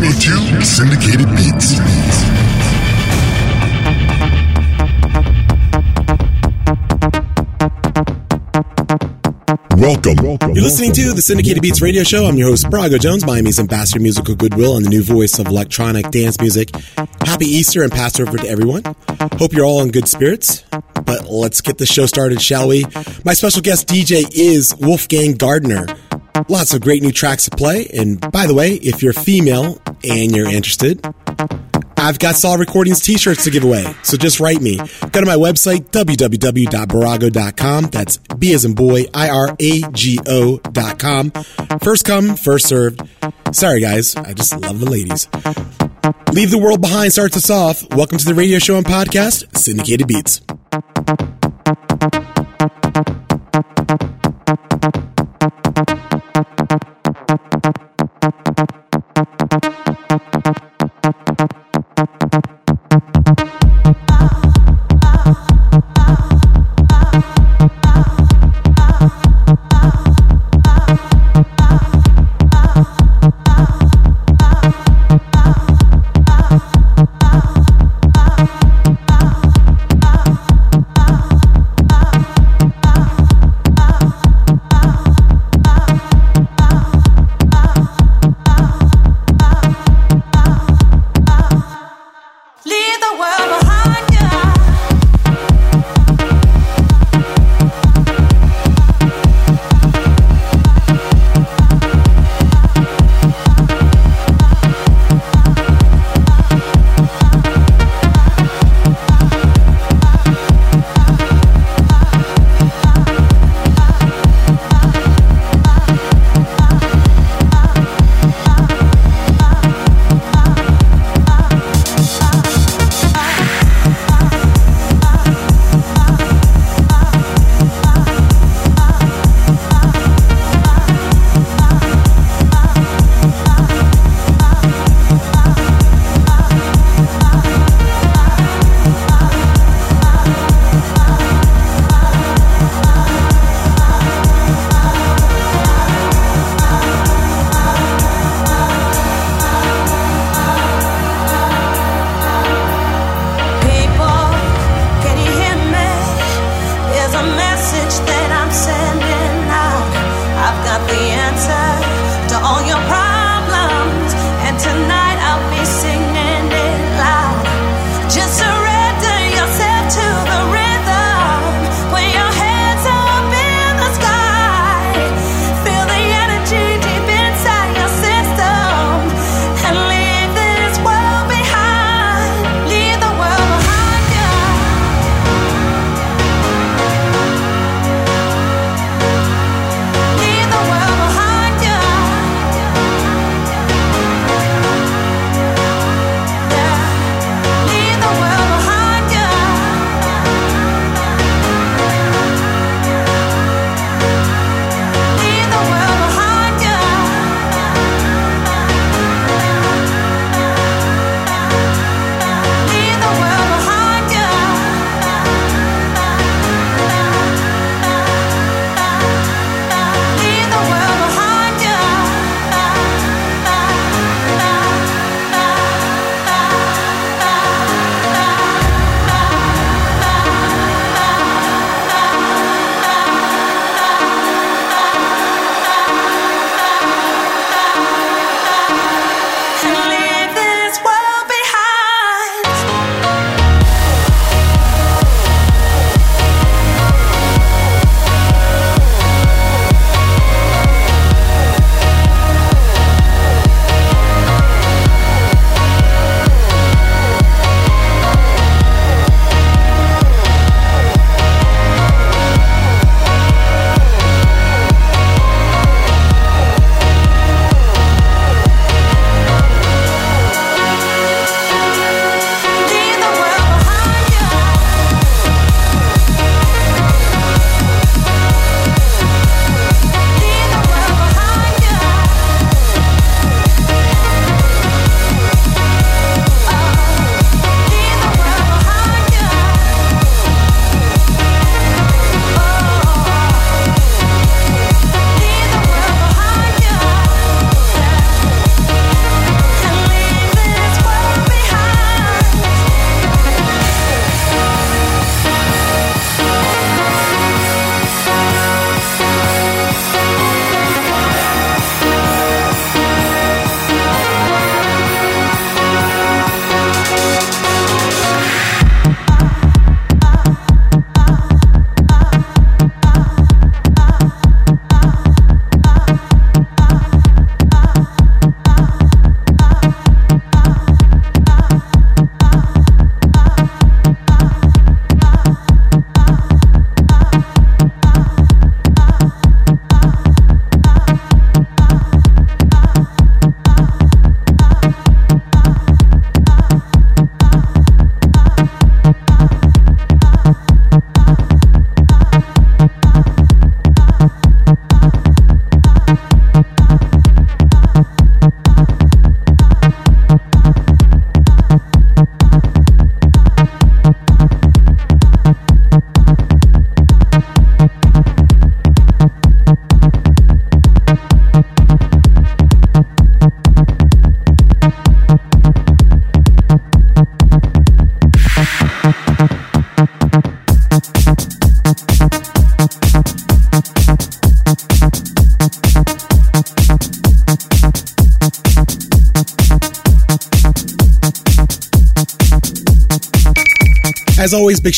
listening to Syndicated Beats. Welcome. You're listening to the Syndicated Beats radio show. I'm your host, Birago Jones, Miami's ambassador of musical goodwill and the new voice of electronic dance music. Happy Easter and Passover to everyone. Hope you're all in good spirits. But let's get the show started, shall we? My special guest DJ is Wolfgang Gardner. Lots of great new tracks to play. And by the way, if you're female and you're interested, I've got Saw Recordings t-shirts to give away. So just write me. Go to my website, www.birago.com. That's B as in boy, I-R-A-G-O dot com. First come, first served. Sorry guys, I just love the ladies. Leave the world behind starts us off. Welcome to the radio show and podcast, Syndicated Beats.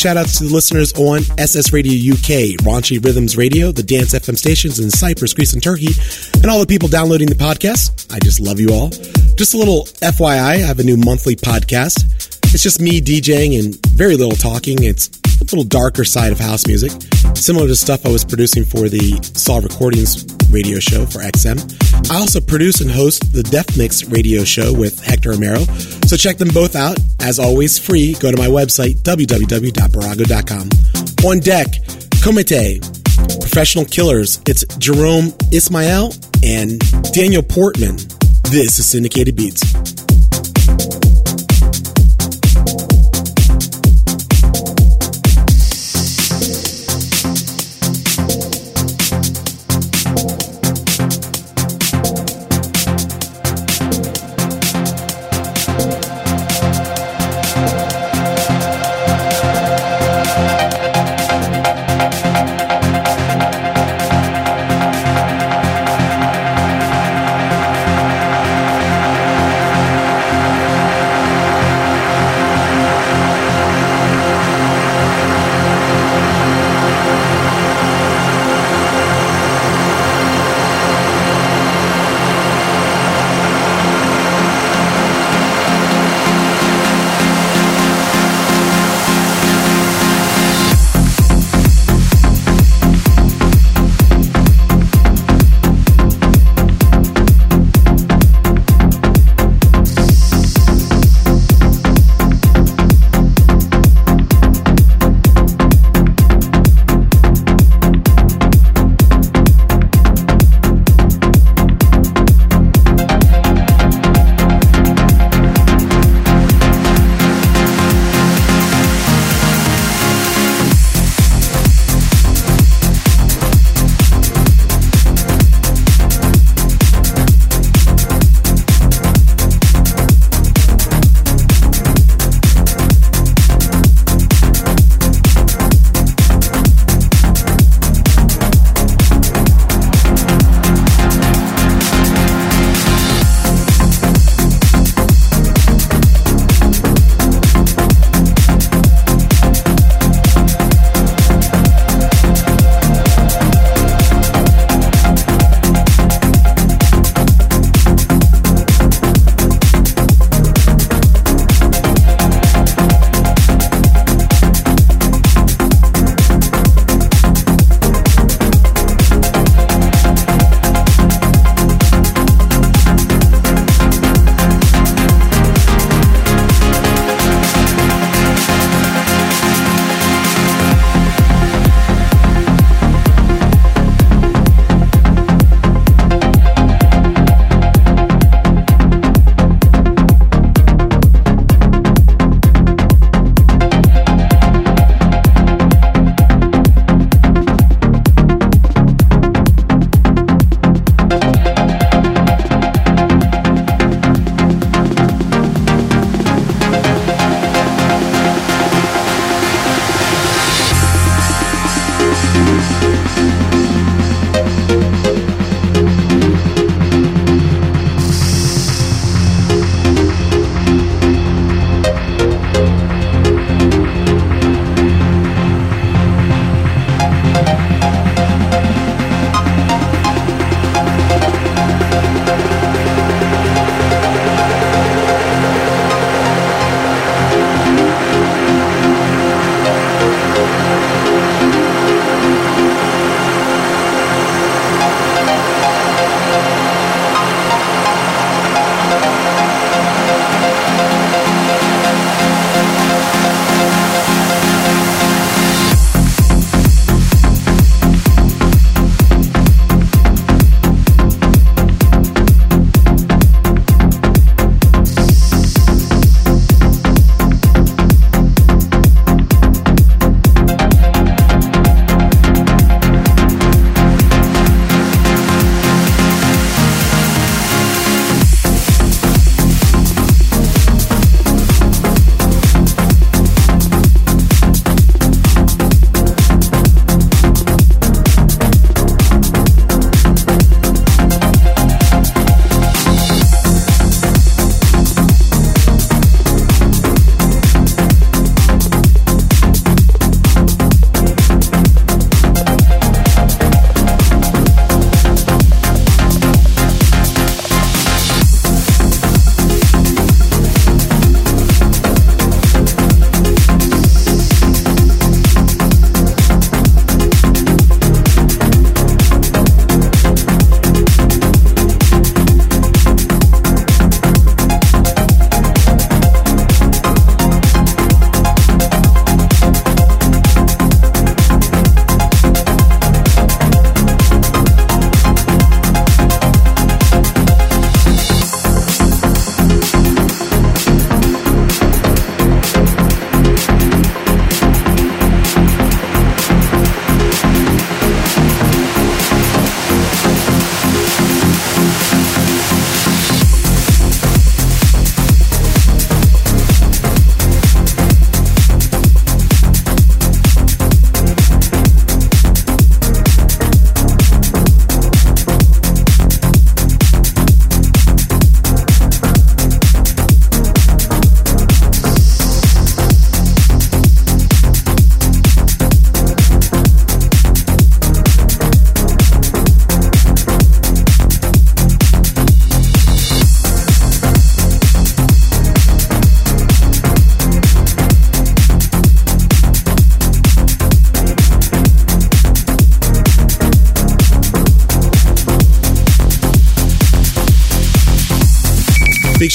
Shout outs to the listeners on SS Radio UK, Raunchy Rhythms Radio, the Dance FM stations in Cyprus, Greece, and Turkey, and all the people downloading the podcast. I just love you all. Just a little FYI, I have a new monthly podcast. It's just me DJing and very little talking. It's a little darker side of house music, similar to stuff I was producing for the Saw Recordings radio show for XM. I also produce and host the Def Mix radio show with Hector Romero, so check them both out. As always, free. Go to my website, www.birago.com. On deck, Komite, Professional Killers. It's Jerome Isma-Ae and Daniel Portman. This is Syndicated Beats.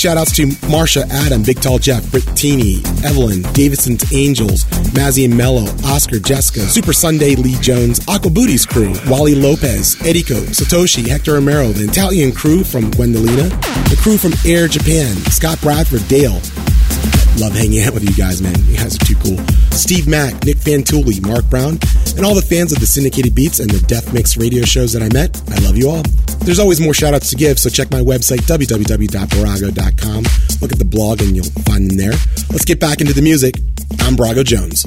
Shout outs to Marsha, Adam, Big Tall Jeff, Brittini, Evelyn, Davidson's Angels, Mazzy and Mello, Oscar, Jessica, Super Sunday, Lee Jones, Aqua Booties crew, Wally Lopez, Ediko, Satoshi, Hector Romero, the Italian crew from Gwendolina, the crew from Air Japan, Scott Bradford, Dale, Love hanging out with you guys, man. You guys are too cool. Steve Mack, Nick Fantuli, Mark Brown, and all the fans of the Syndicated Beats and the Def Mix radio shows that I met. I love you all. There's always more shout outs to give, so check my website, www.birago.com. Look at the blog and you'll find them there. Let's get back into the music. I'm Birago Jones.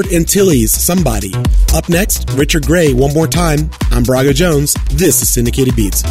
Just Antilles, Somebody. Up next, Richard Grey, one more time. I'm Birago Jones. This is Syndicated Beats.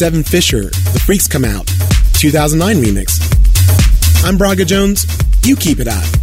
Cevin Fisher, The Freaks Come Out, 2009 remix. I'm Birago Jones. You keep it out.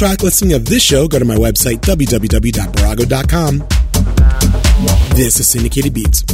Track listing of this show, go to my website, www.birago.com. This is Syndicated Beats.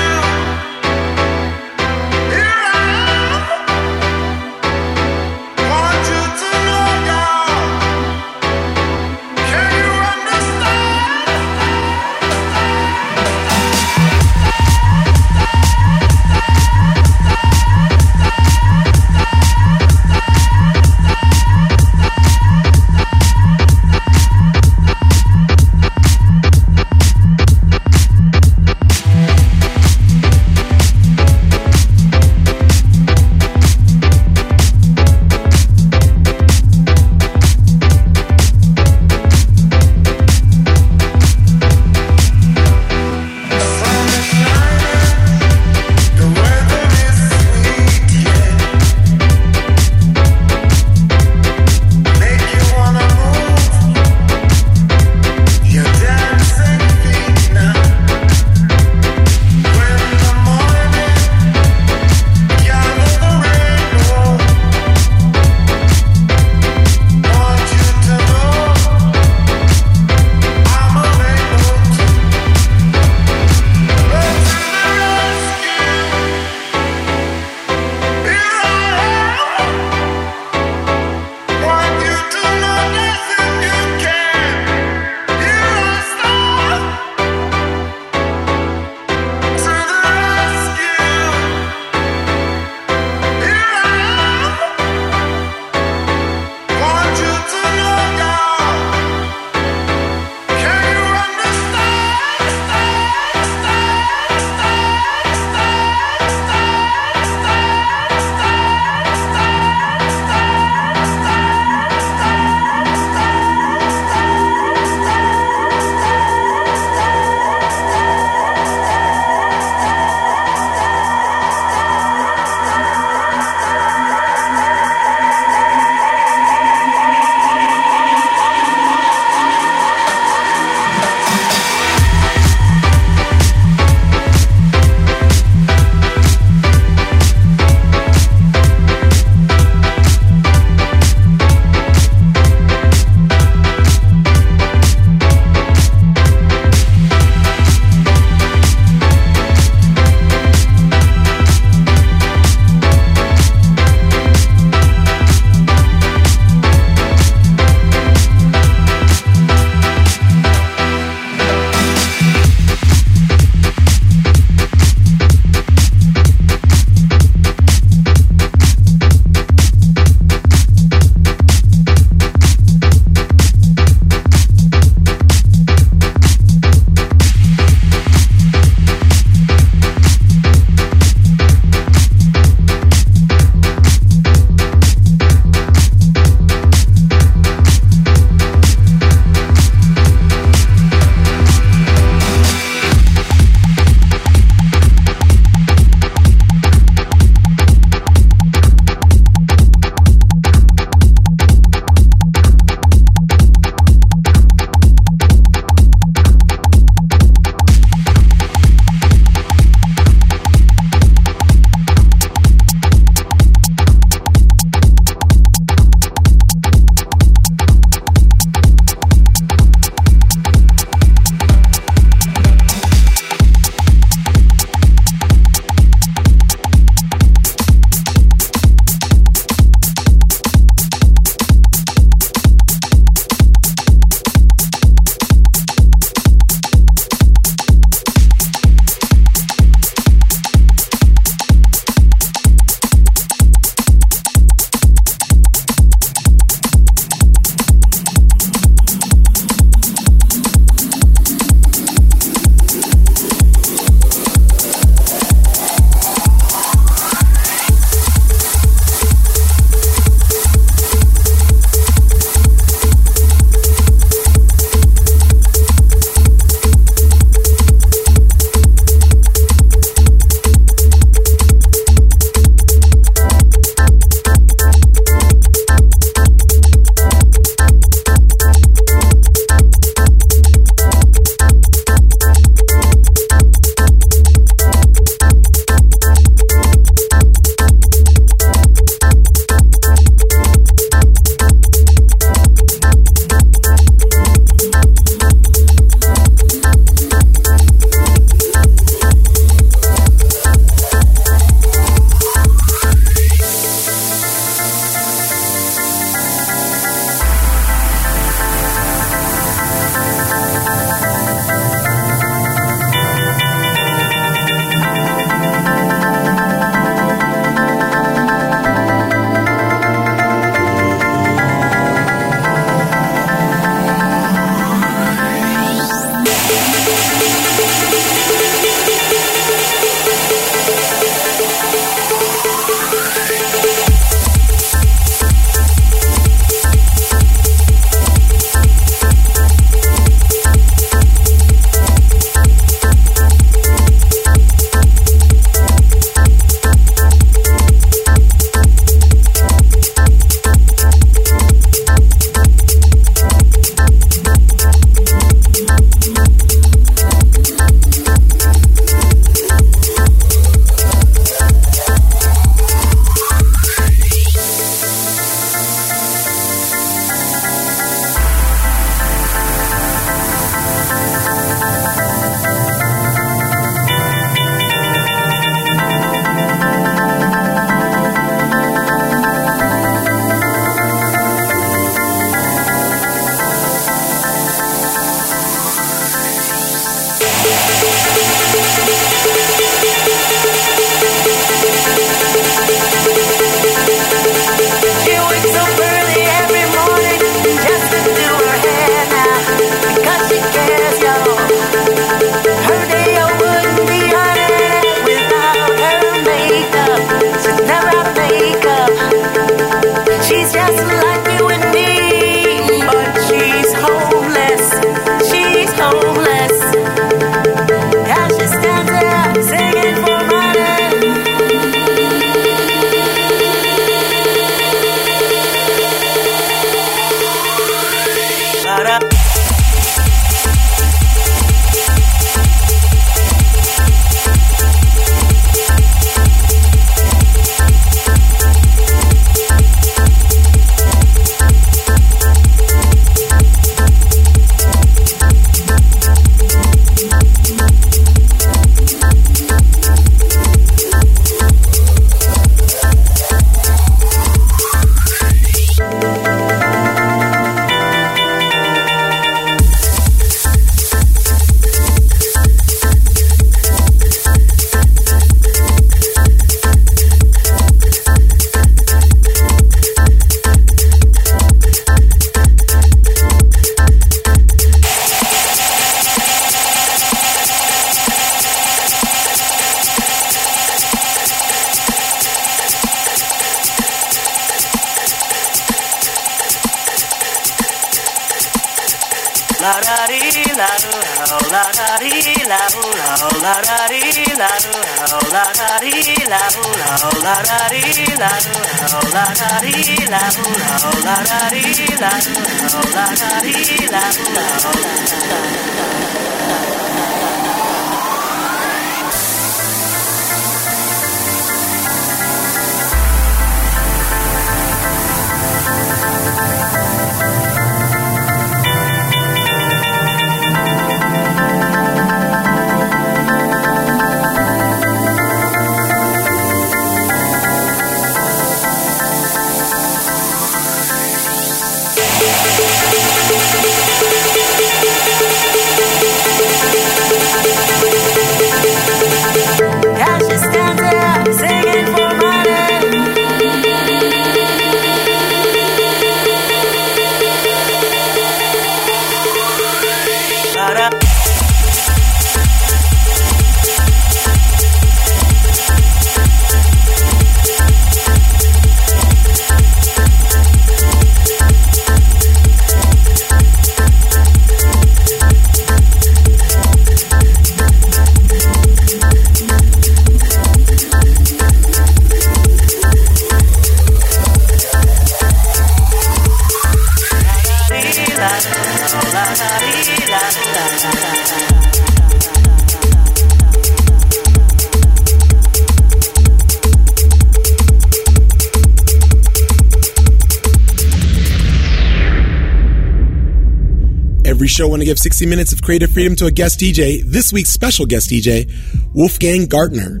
60 Minutes of Creative Freedom to a guest DJ, this week's special guest DJ, Wolfgang Gartner.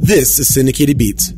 This is Syndicated Beats.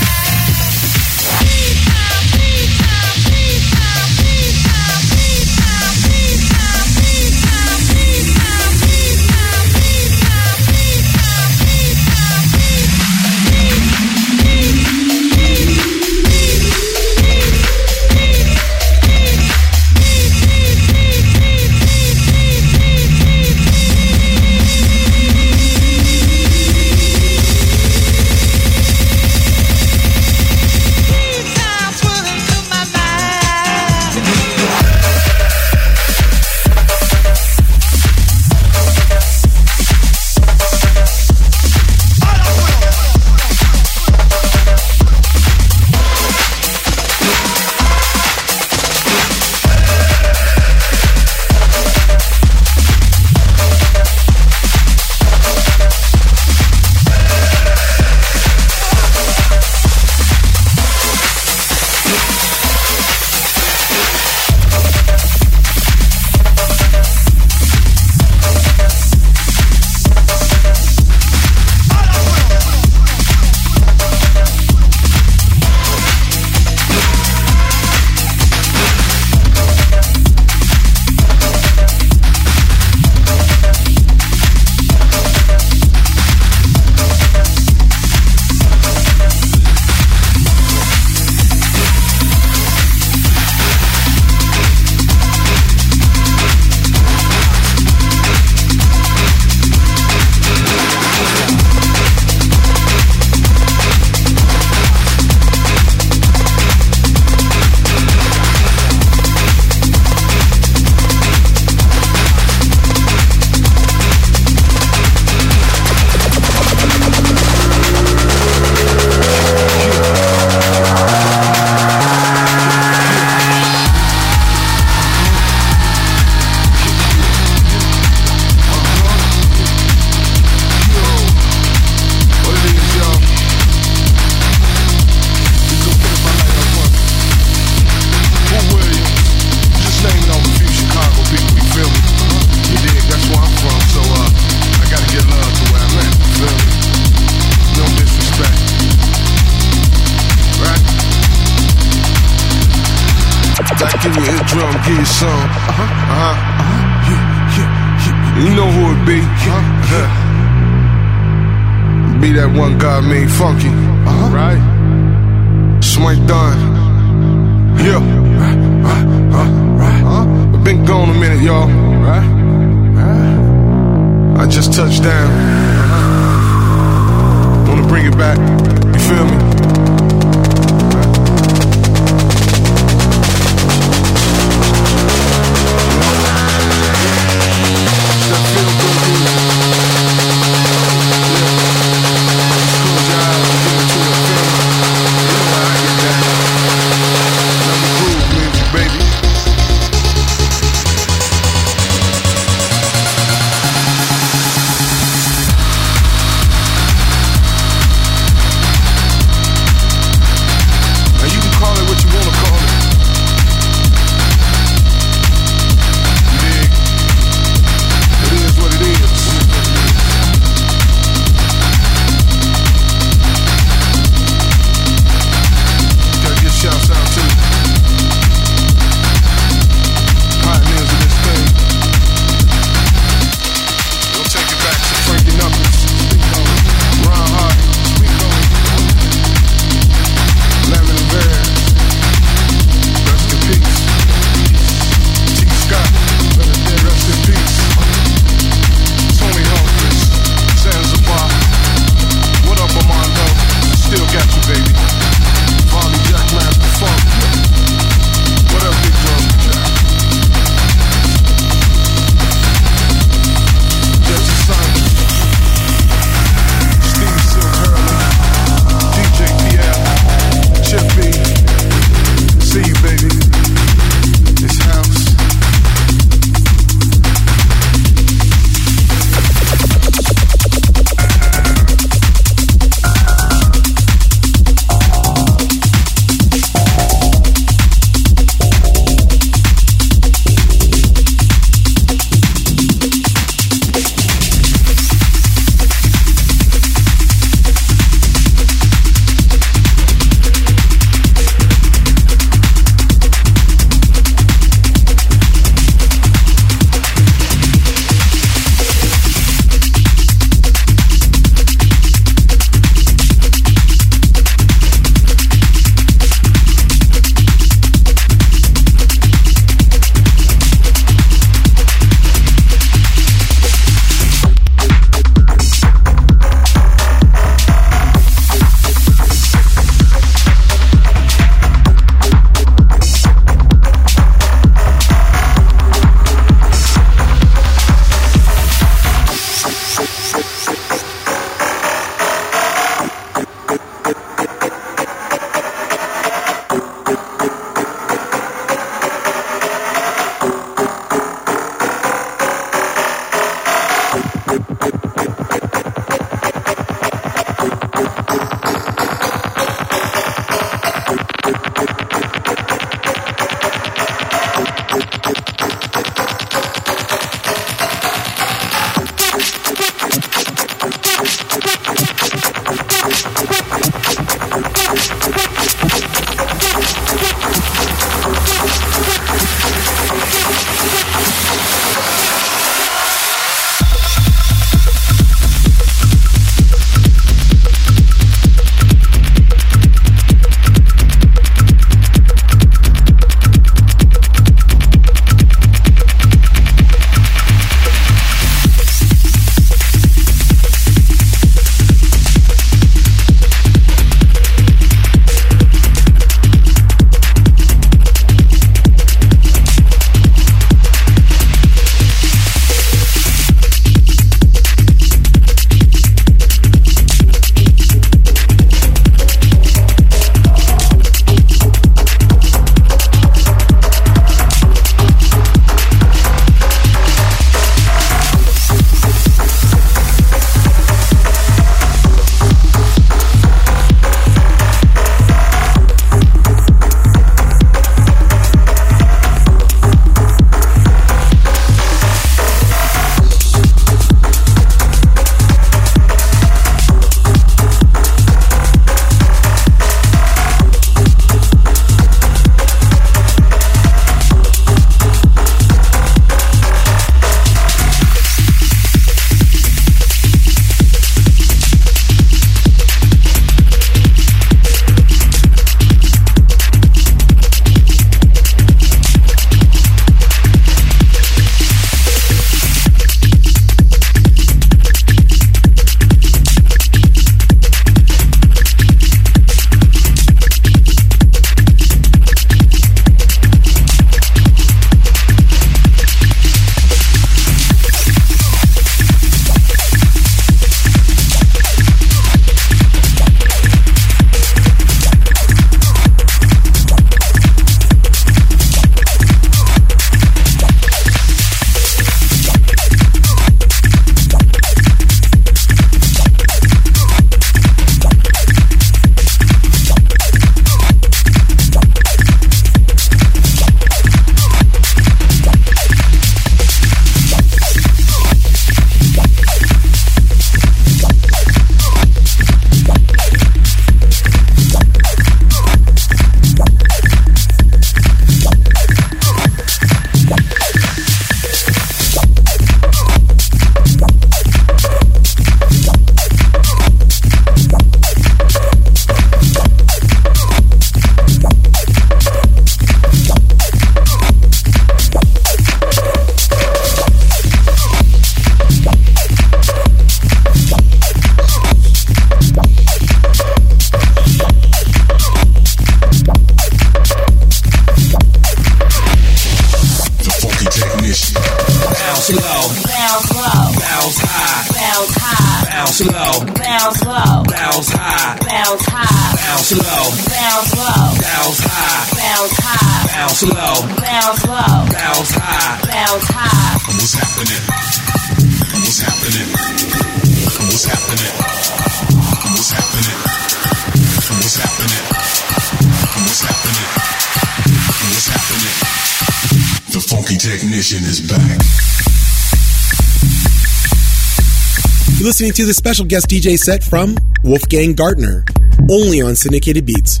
listening to the special guest DJ set from Wolfgang Gartner, only on Syndicated Beats.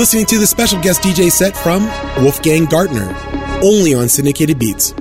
Listening to the special guest DJ set from Wolfgang Gartner, only on Syndicated Beats.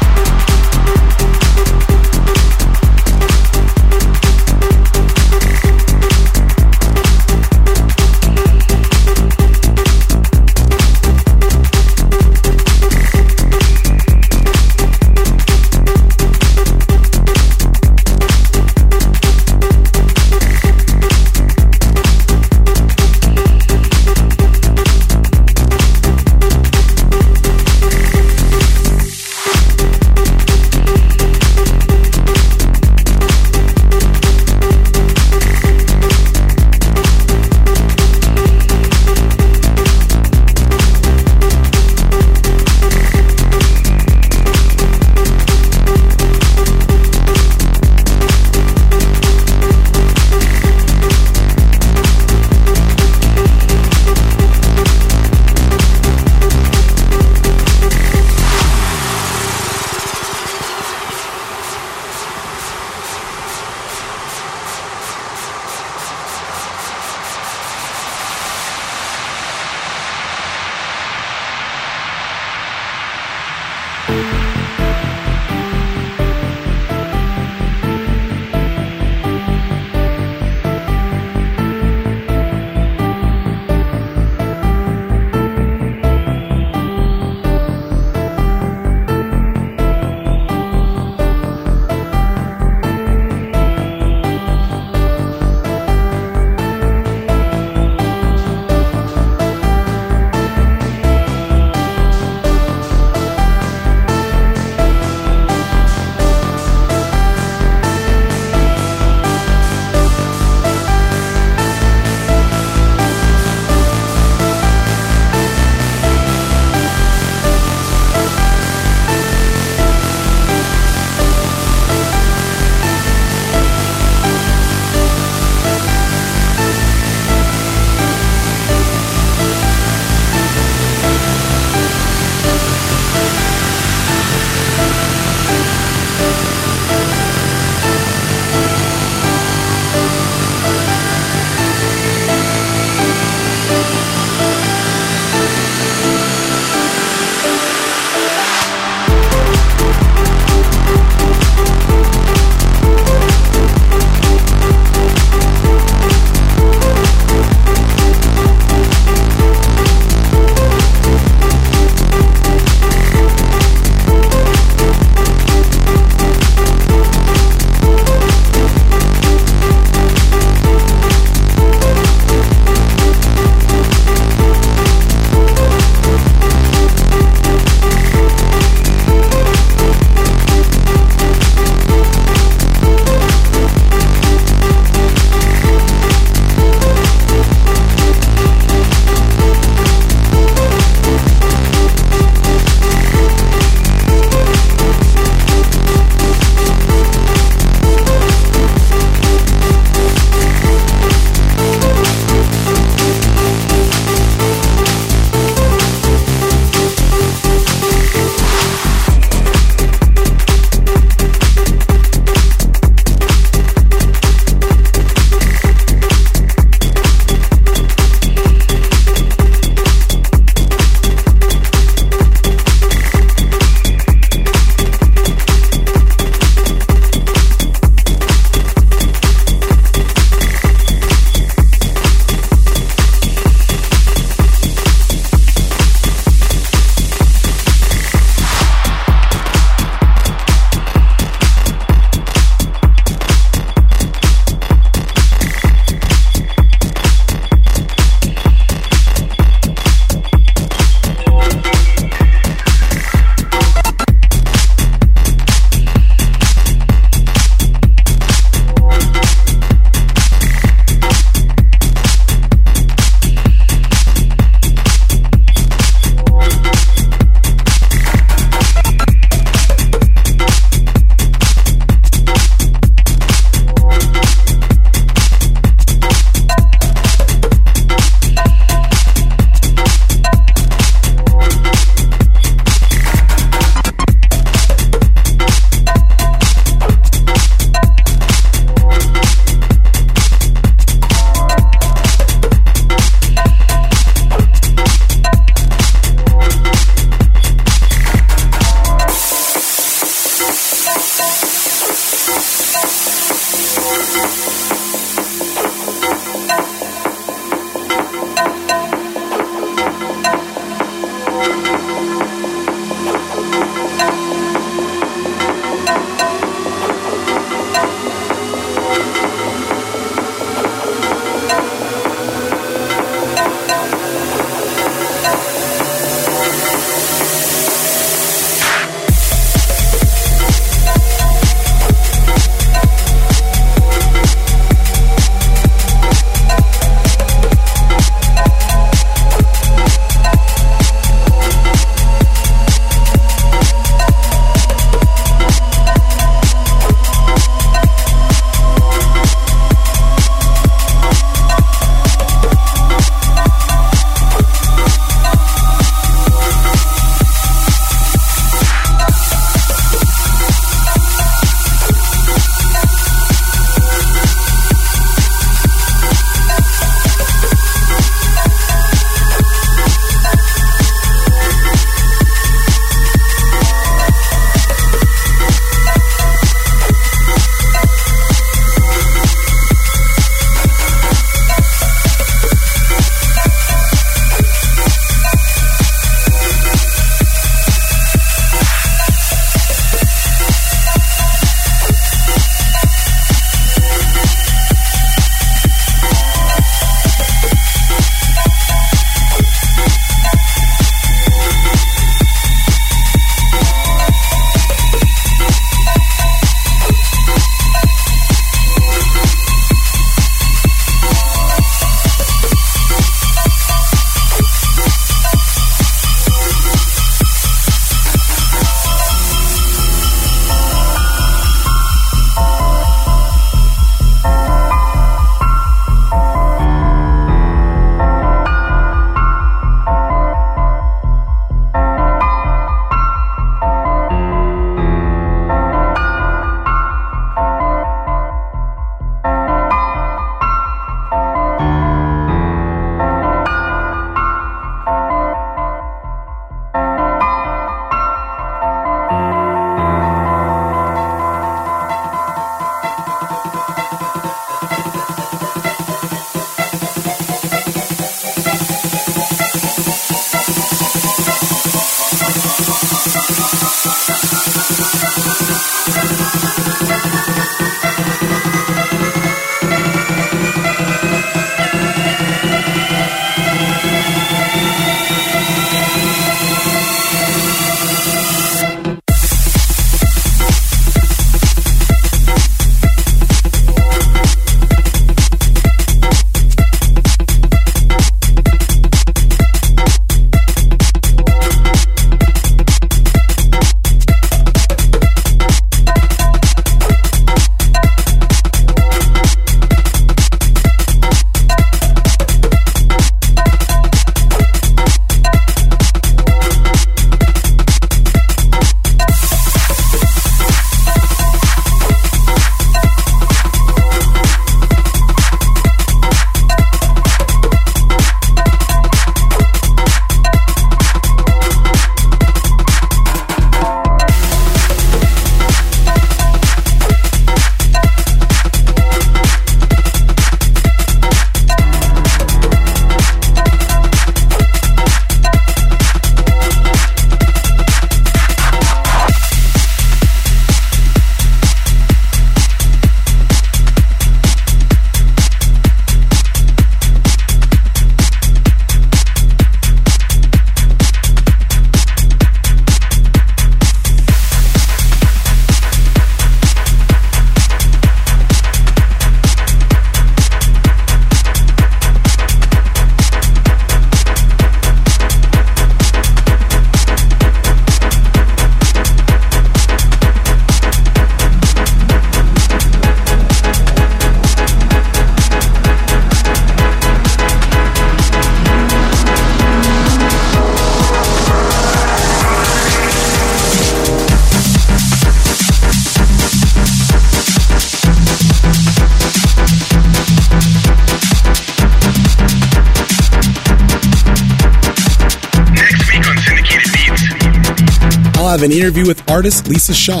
have an interview with artist Lisa Shaw.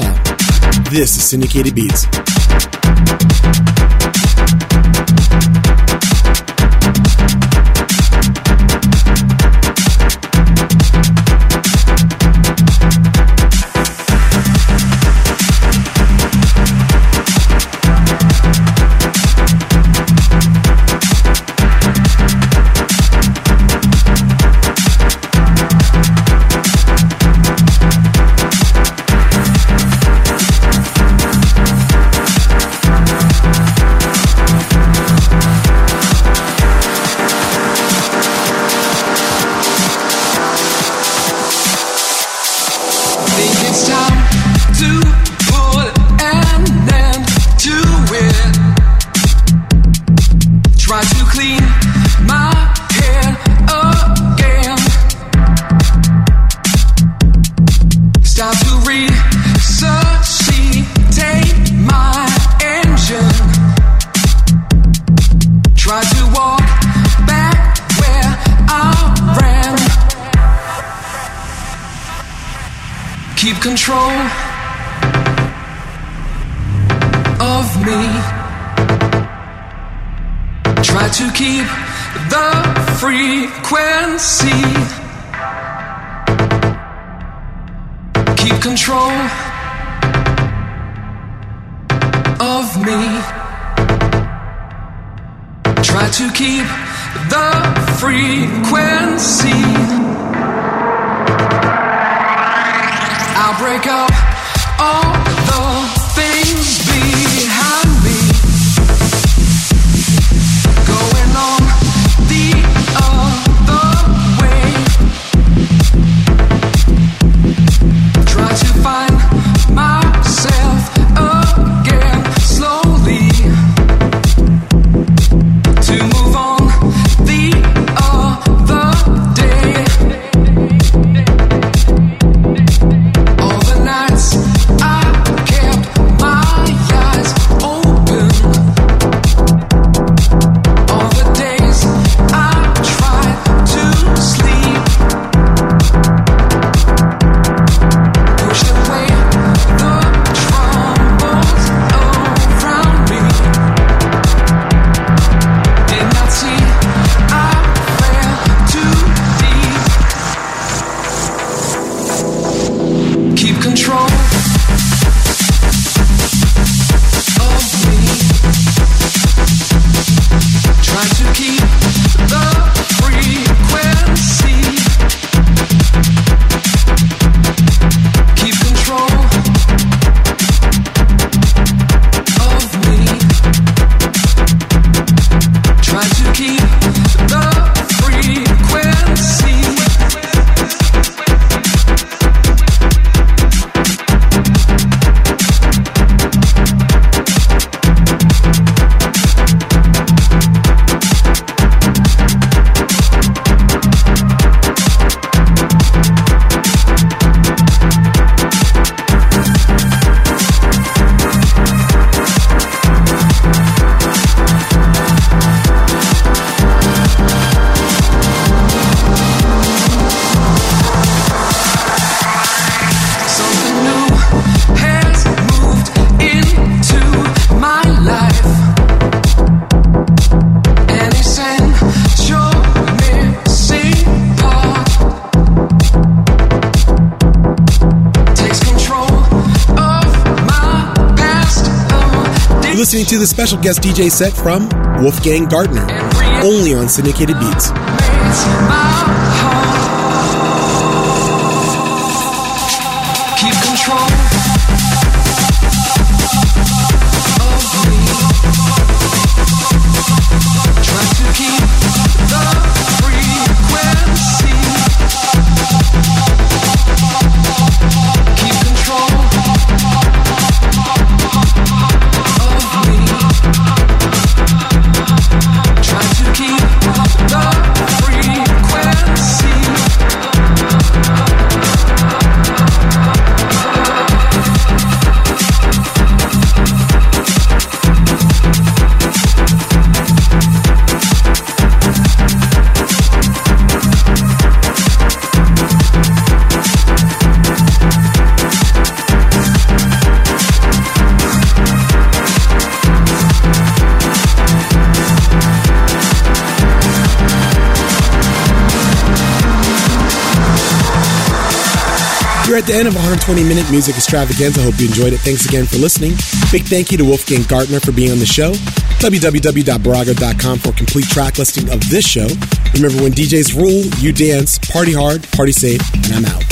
This is Syndicated Beats. control of me. Try to keep the frequency. I'll break up. special guest DJ set from Wolfgang Gartner, only on Syndicated Beats. At the end of 120 minute music extravaganza. I hope you enjoyed it. Thanks again for listening. Big thank you to Wolfgang Gartner for being on the show. www.birago.com for a complete track listing of this show. Remember, when DJs rule, you dance, party hard, party safe, and I'm out.